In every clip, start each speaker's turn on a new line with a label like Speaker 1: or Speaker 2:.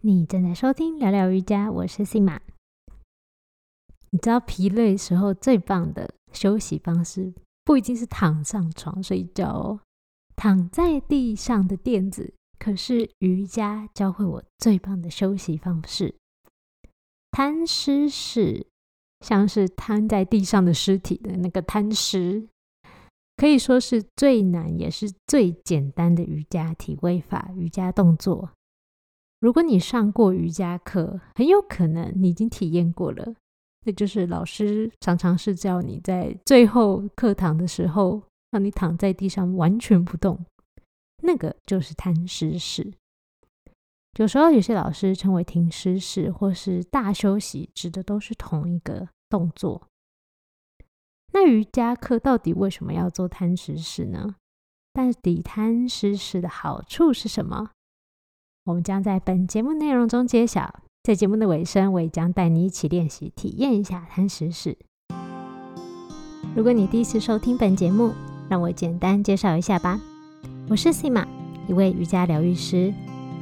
Speaker 1: 你正在收听聊聊瑜伽，我是 s i m 你知道疲累时候最棒的休息方式，不一定是躺上床睡觉哦。躺在地上的垫子，可是瑜伽教会我最棒的休息方式。摊尸式，像是瘫在地上的尸体的那个摊尸，可以说是最难也是最简单的瑜伽体位法、瑜伽动作。如果你上过瑜伽课，很有可能你已经体验过了。那就是老师常常是叫你在最后课堂的时候，让你躺在地上完全不动，那个就是摊尸式。有时候有些老师称为停尸式或是大休息，指的都是同一个动作。那瑜伽课到底为什么要做摊尸式呢？到底摊尸式的好处是什么？我们将在本节目内容中揭晓。在节目的尾声，我也将带你一起练习体验一下贪食式。如果你第一次收听本节目，让我简单介绍一下吧。我是 Sima，一位瑜伽疗愈师。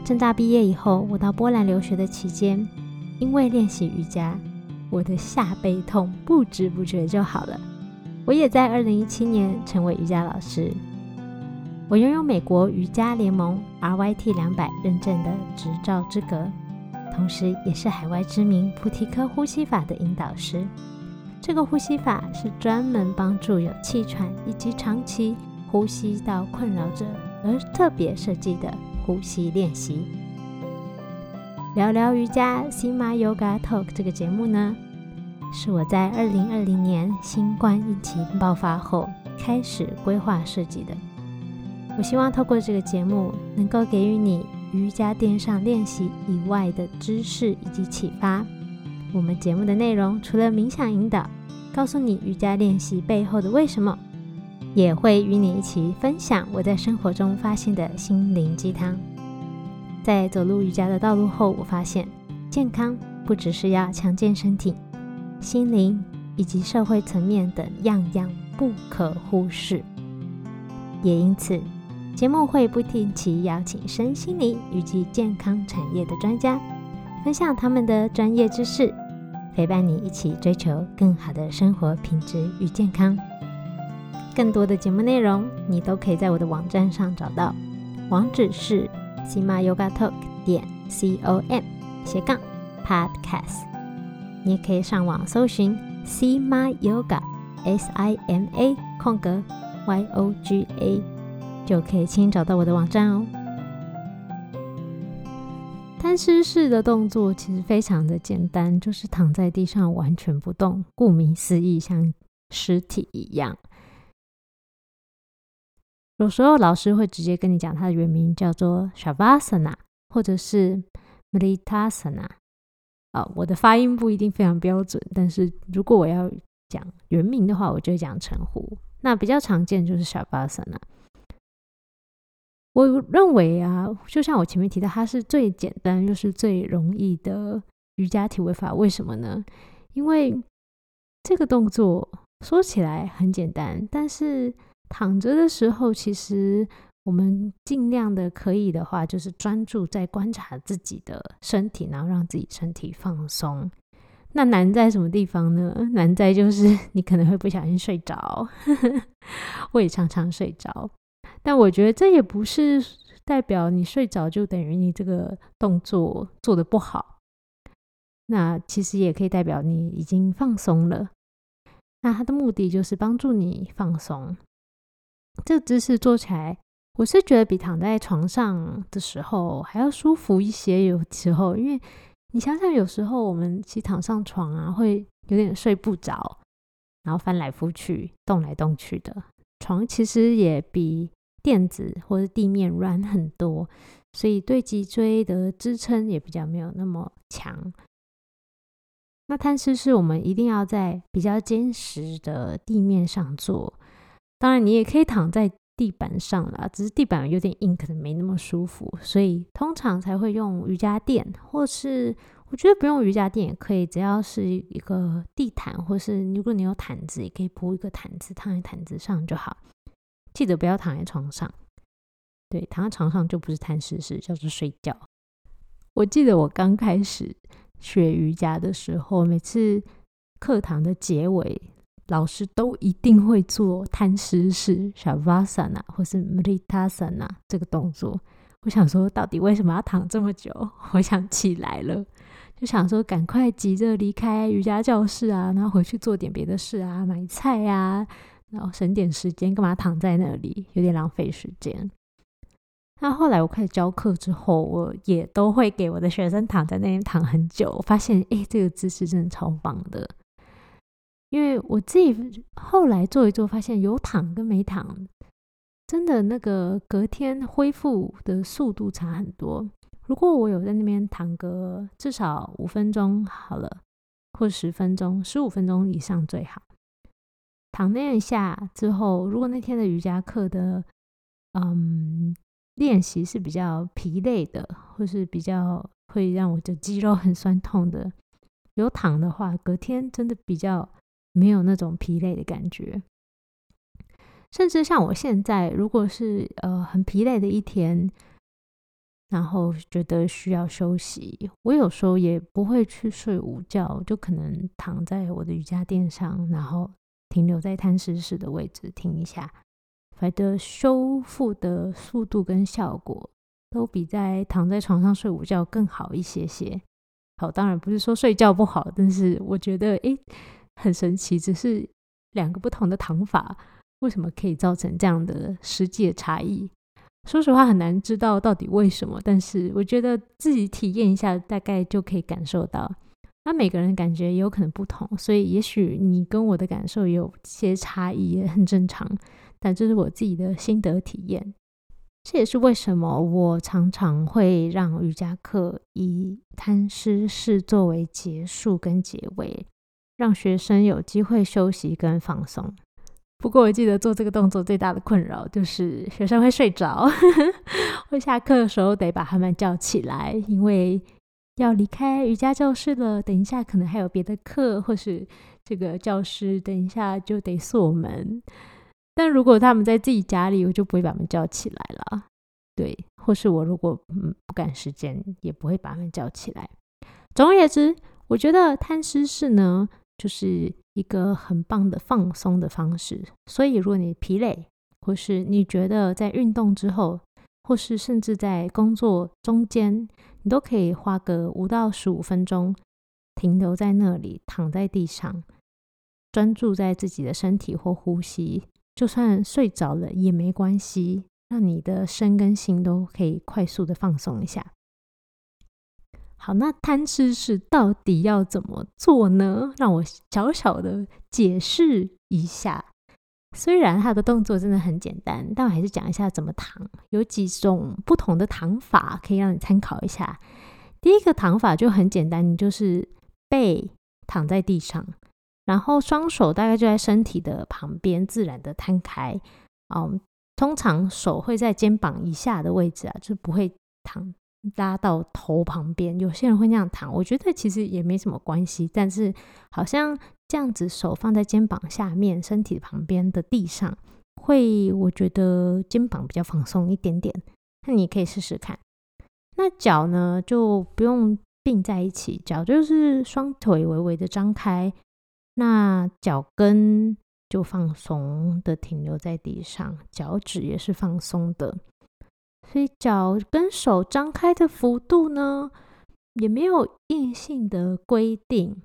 Speaker 1: 正大毕业以后，我到波兰留学的期间，因为练习瑜伽，我的下背痛不知不觉就好了。我也在二零一七年成为瑜伽老师。我拥有美国瑜伽联盟 RYT 两百认证的执照资格，同时也是海外知名菩提科呼吸法的引导师。这个呼吸法是专门帮助有气喘以及长期呼吸道困扰者而特别设计的呼吸练习。聊聊瑜伽 Sima Yoga Talk 这个节目呢，是我在二零二零年新冠疫情爆发后开始规划设计的。我希望透过这个节目，能够给予你瑜伽垫上练习以外的知识以及启发。我们节目的内容除了冥想引导，告诉你瑜伽练习背后的为什么，也会与你一起分享我在生活中发现的心灵鸡汤。在走入瑜伽的道路后，我发现健康不只是要强健身体，心灵以及社会层面等样样不可忽视。也因此。节目会不定期邀请身心灵以及健康产业的专家，分享他们的专业知识，陪伴你一起追求更好的生活品质与健康。更多的节目内容，你都可以在我的网站上找到，网址是 sima yoga talk 点 c o m 斜杠 podcast。你也可以上网搜寻 sima yoga s i m a 空格 y o g a。就可以轻易找到我的网站哦。摊尸式的动作其实非常的简单，就是躺在地上完全不动，顾名思义，像尸体一样。有时候老师会直接跟你讲，它的原名叫做 Shavasana，或者是 Mritasana。啊，我的发音不一定非常标准，但是如果我要讲原名的话，我就会讲称呼。那比较常见就是 Shavasana。我认为啊，就像我前面提到，它是最简单又是最容易的瑜伽体位法。为什么呢？因为这个动作说起来很简单，但是躺着的时候，其实我们尽量的可以的话，就是专注在观察自己的身体，然后让自己身体放松。那难在什么地方呢？难在就是 你可能会不小心睡着，我也常常睡着。但我觉得这也不是代表你睡着就等于你这个动作做的不好，那其实也可以代表你已经放松了。那它的目的就是帮助你放松。这个姿势做起来，我是觉得比躺在床上的时候还要舒服一些。有时候，因为你想想，有时候我们其实躺上床啊，会有点睡不着，然后翻来覆去、动来动去的。床其实也比。垫子或者地面软很多，所以对脊椎的支撑也比较没有那么强。那摊尸是我们一定要在比较坚实的地面上做，当然你也可以躺在地板上啦，只是地板有点硬，可能没那么舒服，所以通常才会用瑜伽垫，或是我觉得不用瑜伽垫也可以，只要是一个地毯，或是如果你有毯子，也可以铺一个毯子，躺在毯子上就好。记得不要躺在床上，对，躺在床上就不是贪食式，叫做睡觉。我记得我刚开始学瑜伽的时候，每次课堂的结尾，老师都一定会做摊尸式 （Shavasana） 或是 Mritasana 这个动作。我想说，到底为什么要躺这么久？我想起来了，就想说，赶快急着离开瑜伽教室啊，然后回去做点别的事啊，买菜呀，然后省点时间。干嘛躺在那里？有点浪费时间。那后来我开始教课之后，我也都会给我的学生躺在那边躺很久。我发现，哎，这个姿势真的超棒的。因为我自己后来做一做，发现有躺跟没躺，真的那个隔天恢复的速度差很多。如果我有在那边躺个至少五分钟好了，或十分钟、十五分钟以上最好。躺那一下之后，如果那天的瑜伽课的，嗯。练习是比较疲累的，或是比较会让我的肌肉很酸痛的。有躺的话，隔天真的比较没有那种疲累的感觉。甚至像我现在，如果是呃很疲累的一天，然后觉得需要休息，我有时候也不会去睡午觉，就可能躺在我的瑜伽垫上，然后停留在摊尸式的位置停一下。反的修复的速度跟效果都比在躺在床上睡午觉更好一些些。好，当然不是说睡觉不好，但是我觉得诶很神奇，只是两个不同的躺法，为什么可以造成这样的实际的差异？说实话很难知道到底为什么，但是我觉得自己体验一下，大概就可以感受到。那每个人感觉也有可能不同，所以也许你跟我的感受有些差异，也很正常。但这是我自己的心得体验，这也是为什么我常常会让瑜伽课以摊尸式作为结束跟结尾，让学生有机会休息跟放松。不过我记得做这个动作最大的困扰就是学生会睡着，会下课的时候得把他们叫起来，因为要离开瑜伽教室了。等一下可能还有别的课，或是这个教室等一下就得锁门。但如果他们在自己家里，我就不会把他们叫起来了。对，或是我如果嗯不赶时间，也不会把他们叫起来。总而言之，我觉得摊尸式呢，就是一个很棒的放松的方式。所以，如果你疲累，或是你觉得在运动之后，或是甚至在工作中间，你都可以花个五到十五分钟，停留在那里，躺在地上，专注在自己的身体或呼吸。就算睡着了也没关系，让你的身跟心都可以快速的放松一下。好，那贪吃是到底要怎么做呢？让我小小的解释一下。虽然它的动作真的很简单，但我还是讲一下怎么躺。有几种不同的躺法可以让你参考一下。第一个躺法就很简单，你就是背躺在地上。然后双手大概就在身体的旁边，自然的摊开。嗯，通常手会在肩膀以下的位置啊，就不会躺拉到头旁边。有些人会那样躺，我觉得其实也没什么关系。但是好像这样子手放在肩膀下面，身体旁边的地上，会我觉得肩膀比较放松一点点。那你可以试试看。那脚呢，就不用并在一起，脚就是双腿微微的张开。那脚跟就放松的停留在地上，脚趾也是放松的，所以脚跟手张开的幅度呢，也没有硬性的规定。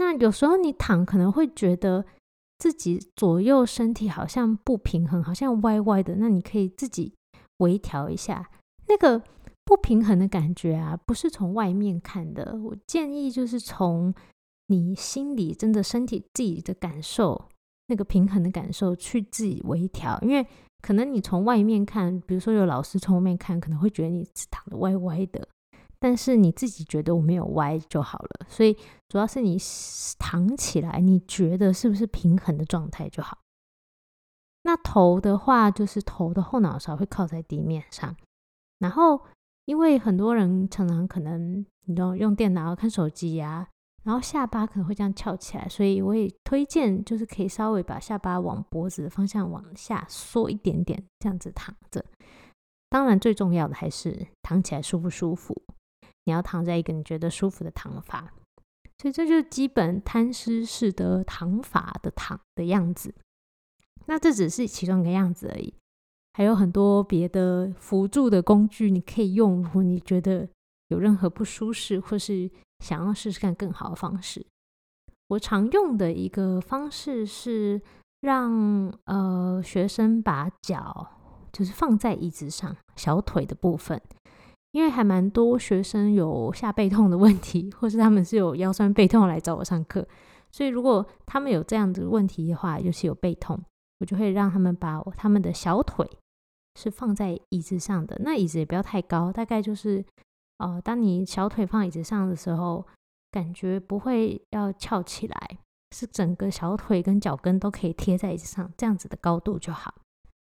Speaker 1: 那有时候你躺可能会觉得自己左右身体好像不平衡，好像歪歪的，那你可以自己微调一下那个不平衡的感觉啊，不是从外面看的，我建议就是从。你心里真的身体自己的感受，那个平衡的感受，去自己微调。因为可能你从外面看，比如说有老师从外面看，可能会觉得你躺的歪歪的，但是你自己觉得我没有歪就好了。所以主要是你躺起来，你觉得是不是平衡的状态就好。那头的话，就是头的后脑勺会靠在地面上，然后因为很多人常常可能你用用电脑看手机呀。然后下巴可能会这样翘起来，所以我也推荐，就是可以稍微把下巴往脖子的方向往下缩一点点，这样子躺着。当然，最重要的还是躺起来舒不舒服。你要躺在一个你觉得舒服的躺法。所以这就是基本摊尸式的躺法的躺的样子。那这只是其中一个样子而已，还有很多别的辅助的工具你可以用。如果你觉得有任何不舒适，或是想要试试看更好的方式，我常用的一个方式是让呃学生把脚就是放在椅子上，小腿的部分。因为还蛮多学生有下背痛的问题，或是他们是有腰酸背痛来找我上课，所以如果他们有这样的问题的话，尤其有背痛，我就会让他们把他们的小腿是放在椅子上的，那椅子也不要太高，大概就是哦，当你小腿放椅子上的时候，感觉不会要翘起来，是整个小腿跟脚跟都可以贴在椅子上，这样子的高度就好。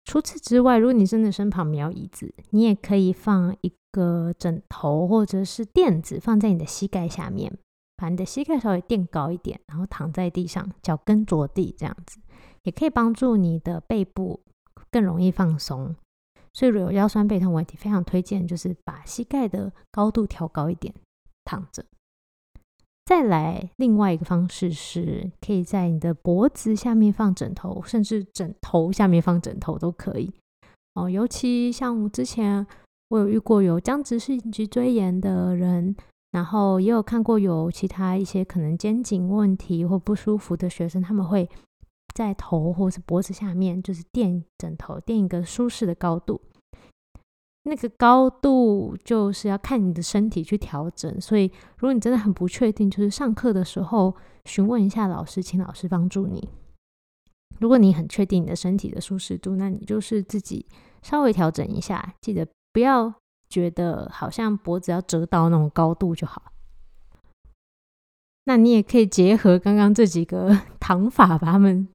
Speaker 1: 除此之外，如果你真的身旁没有椅子，你也可以放一个枕头或者是垫子放在你的膝盖下面，把你的膝盖稍微垫高一点，然后躺在地上，脚跟着地，这样子也可以帮助你的背部更容易放松。所以，如果有腰酸背痛问题，非常推荐就是把膝盖的高度调高一点，躺着。再来，另外一个方式是，可以在你的脖子下面放枕头，甚至枕头下面放枕头都可以哦。尤其像之前我有遇过有僵直性脊椎炎的人，然后也有看过有其他一些可能肩颈问题或不舒服的学生，他们会在头或是脖子下面就是垫枕头，垫一个舒适的高度。那个高度就是要看你的身体去调整，所以如果你真的很不确定，就是上课的时候询问一下老师，请老师帮助你。如果你很确定你的身体的舒适度，那你就是自己稍微调整一下，记得不要觉得好像脖子要折到那种高度就好。那你也可以结合刚刚这几个 躺法，把它们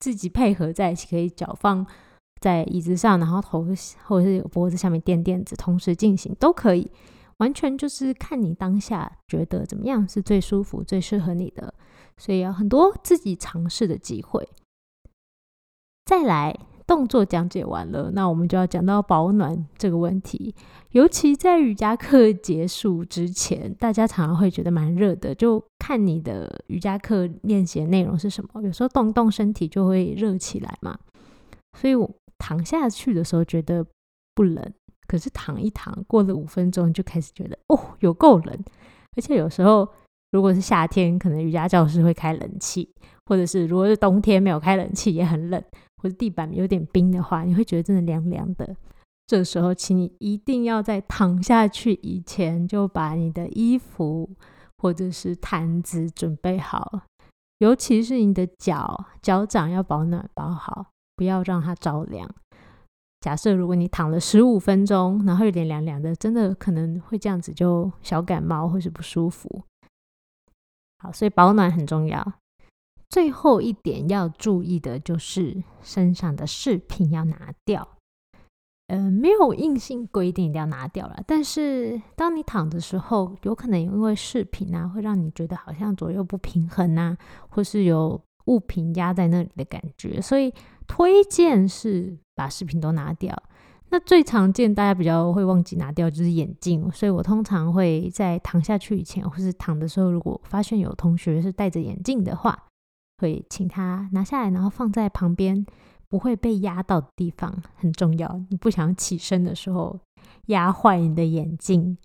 Speaker 1: 自己配合在一起，可以脚放。在椅子上，然后头或者是脖子下面垫垫子，同时进行都可以，完全就是看你当下觉得怎么样是最舒服、最适合你的，所以有很多自己尝试的机会。再来，动作讲解完了，那我们就要讲到保暖这个问题。尤其在瑜伽课结束之前，大家常常会觉得蛮热的，就看你的瑜伽课练习的内容是什么，有时候动动身体就会热起来嘛，所以我。躺下去的时候觉得不冷，可是躺一躺，过了五分钟就开始觉得哦，有够冷。而且有时候如果是夏天，可能瑜伽教室会开冷气，或者是如果是冬天没有开冷气也很冷，或者地板有点冰的话，你会觉得真的凉凉的。这时候，请你一定要在躺下去以前就把你的衣服或者是毯子准备好，尤其是你的脚脚掌要保暖包好。不要让它着凉。假设如果你躺了十五分钟，然后有点凉凉的，真的可能会这样子就小感冒或是不舒服。好，所以保暖很重要。最后一点要注意的就是身上的饰品要拿掉。呃，没有硬性规定一定要拿掉了，但是当你躺的时候，有可能因为饰品啊，会让你觉得好像左右不平衡啊，或是有物品压在那里的感觉，所以。推荐是把饰品都拿掉。那最常见大家比较会忘记拿掉就是眼镜，所以我通常会在躺下去以前，或是躺的时候，如果发现有同学是戴着眼镜的话，会请他拿下来，然后放在旁边不会被压到的地方，很重要。你不想起身的时候压坏你的眼镜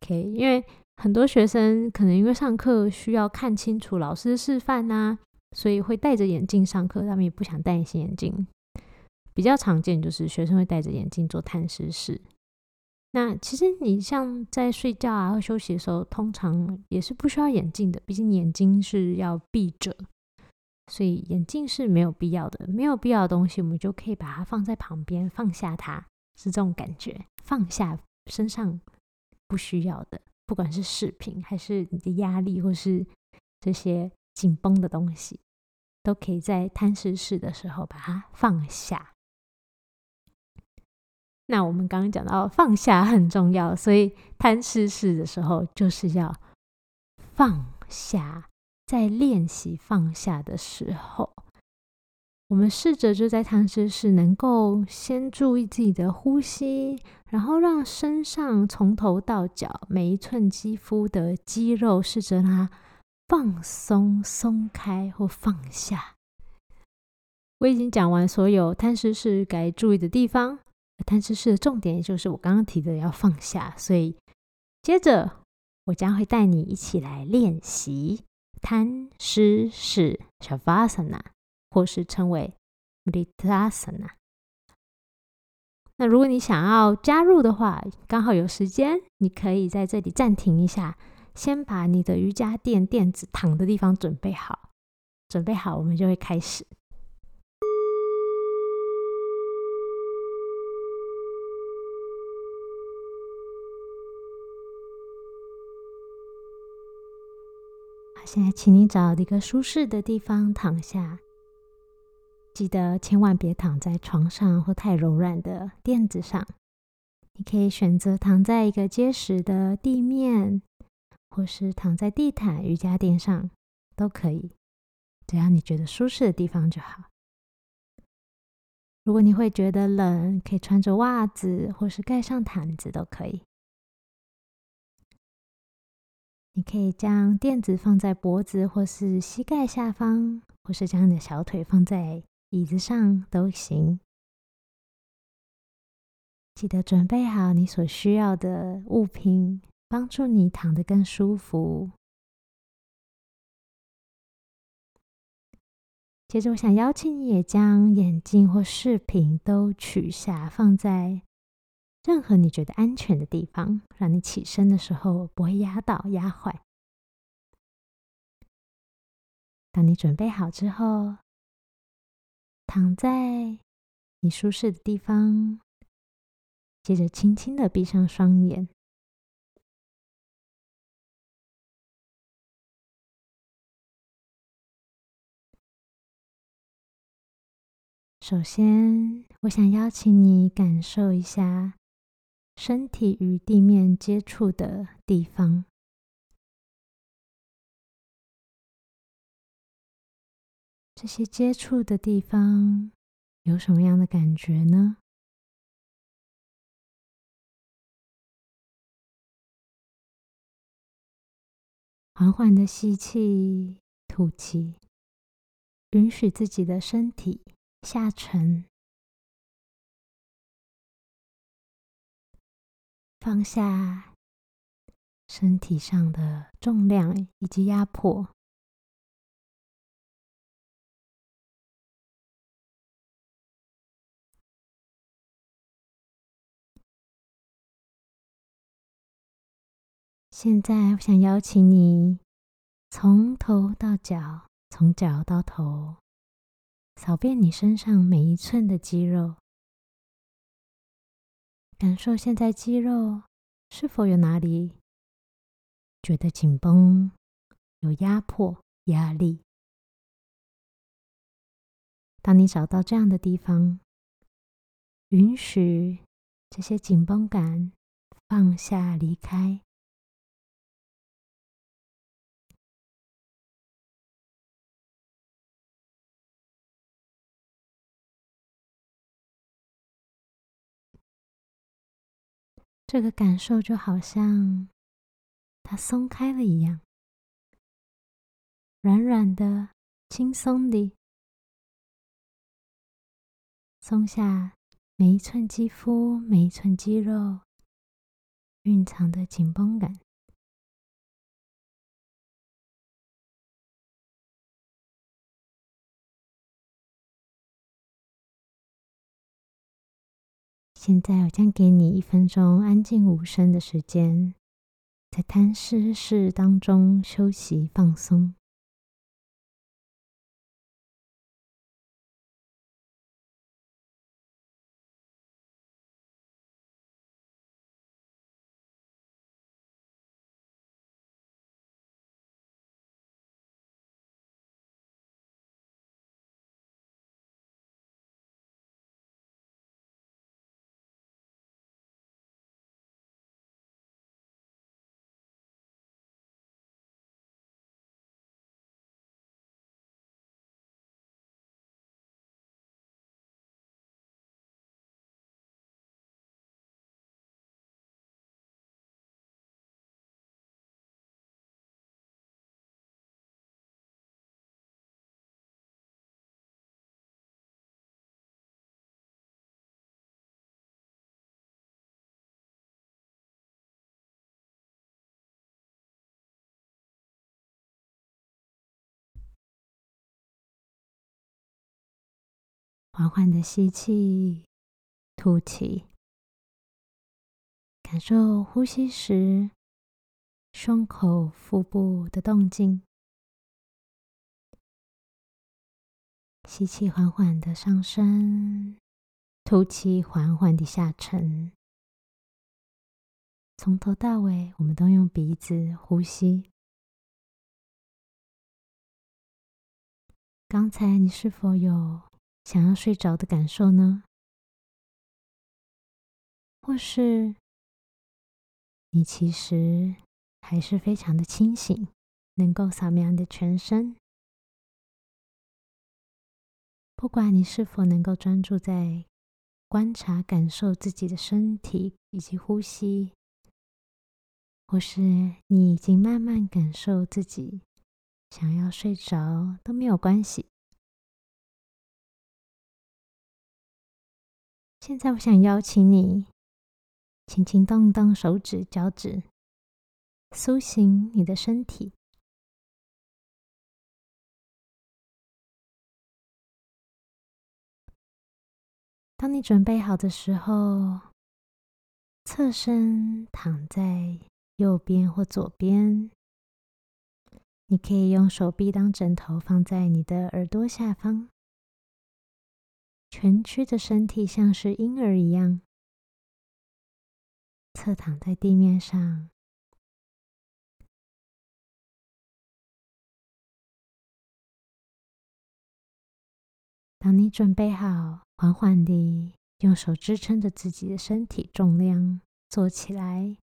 Speaker 1: ，OK？因为很多学生可能因为上课需要看清楚老师示范呐。所以会戴着眼镜上课，他们也不想戴隐形眼镜。比较常见就是学生会戴着眼镜做探视室。那其实你像在睡觉啊或休息的时候，通常也是不需要眼镜的，毕竟眼睛是要闭着，所以眼镜是没有必要的。没有必要的东西，我们就可以把它放在旁边，放下它，是这种感觉。放下身上不需要的，不管是饰品还是你的压力，或是这些。紧绷的东西都可以在贪视式的时候把它放下。那我们刚刚讲到放下很重要，所以贪视式的时候就是要放下。在练习放下的时候，我们试着就在汤师是能够先注意自己的呼吸，然后让身上从头到脚每一寸肌肤的肌肉试着让它放松、松开或放下。我已经讲完所有贪吃是该注意的地方，贪吃是的重点就是我刚刚提的要放下。所以接着我将会带你一起来练习贪吃是 Shavasana。或是称为 Mritasana。那如果你想要加入的话，刚好有时间，你可以在这里暂停一下，先把你的瑜伽垫垫子躺的地方准备好。准备好，我们就会开始。好，现在请你找一个舒适的地方躺下。记得千万别躺在床上或太柔软的垫子上。你可以选择躺在一个结实的地面，或是躺在地毯、瑜伽垫上，都可以，只要你觉得舒适的地方就好。如果你会觉得冷，可以穿着袜子，或是盖上毯子都可以。你可以将垫子放在脖子或是膝盖下方，或是将你的小腿放在。椅子上都行，记得准备好你所需要的物品，帮助你躺得更舒服。接着，我想邀请你也将眼镜或饰品都取下，放在任何你觉得安全的地方，让你起身的时候不会压到、压坏。当你准备好之后。躺在你舒适的地方，接着轻轻的闭上双眼。首先，我想邀请你感受一下身体与地面接触的地方。这些接触的地方有什么样的感觉呢？缓缓的吸气、吐气，允许自己的身体下沉，放下身体上的重量以及压迫。现在，我想邀请你从头到脚，从脚到头，扫遍你身上每一寸的肌肉，感受现在肌肉是否有哪里觉得紧绷、有压迫、压力。当你找到这样的地方，允许这些紧绷感放下、离开。这个感受就好像它松开了一样，软软的、轻松的，松下每一寸肌肤、每一寸肌肉蕴藏的紧绷感。现在我将给你一分钟安静无声的时间，在贪湿事当中休息放松。缓缓的吸气，吐气，感受呼吸时胸口、腹部的动静。吸气，缓缓的上升；吐气，缓缓的下沉。从头到尾，我们都用鼻子呼吸。刚才你是否有想要睡着的感受呢？或是你其实还是非常的清醒，能够扫描你的全身？不管你是否能够专注在观察、感受自己的身体以及呼吸，或是你已经慢慢感受自己想要睡着都没有关系。现在，我想邀请你轻轻动动手指、脚趾，苏醒你的身体。当你准备好的时候，侧身躺在右边或左边。你可以用手臂当枕头，放在你的耳朵下方。蜷曲的身体像是婴儿一样，侧躺在地面上。当你准备好，缓缓地用手支撑着自己的身体重量，坐起来。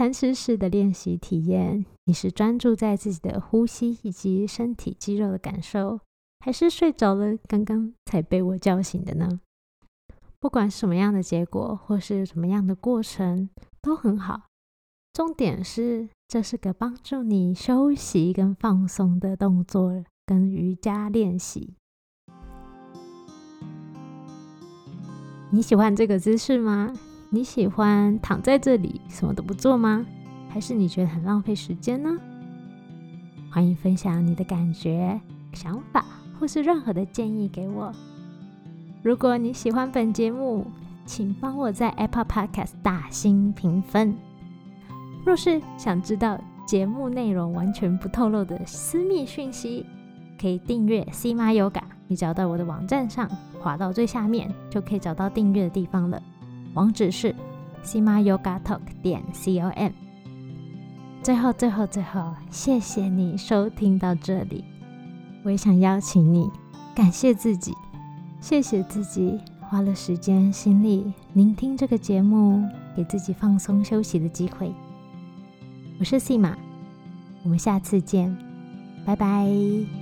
Speaker 1: 贪吃式的练习体验，你是专注在自己的呼吸以及身体肌肉的感受，还是睡着了，刚刚才被我叫醒的呢？不管什么样的结果或是什么样的过程都很好，重点是这是个帮助你休息跟放松的动作，跟瑜伽练习。你喜欢这个姿势吗？你喜欢躺在这里什么都不做吗？还是你觉得很浪费时间呢？欢迎分享你的感觉、想法，或是任何的建议给我。如果你喜欢本节目，请帮我在 Apple Podcast 打新评分。若是想知道节目内容完全不透露的私密讯息，可以订阅 C 妈 Yoga。你找到我的网站上，滑到最下面就可以找到订阅的地方了。网址是 sima yoga talk 点 com。最后，最后，最后，谢谢你收听到这里。我也想邀请你，感谢自己，谢谢自己花了时间心力聆听这个节目，给自己放松休息的机会。我是 Sima，我们下次见，拜拜。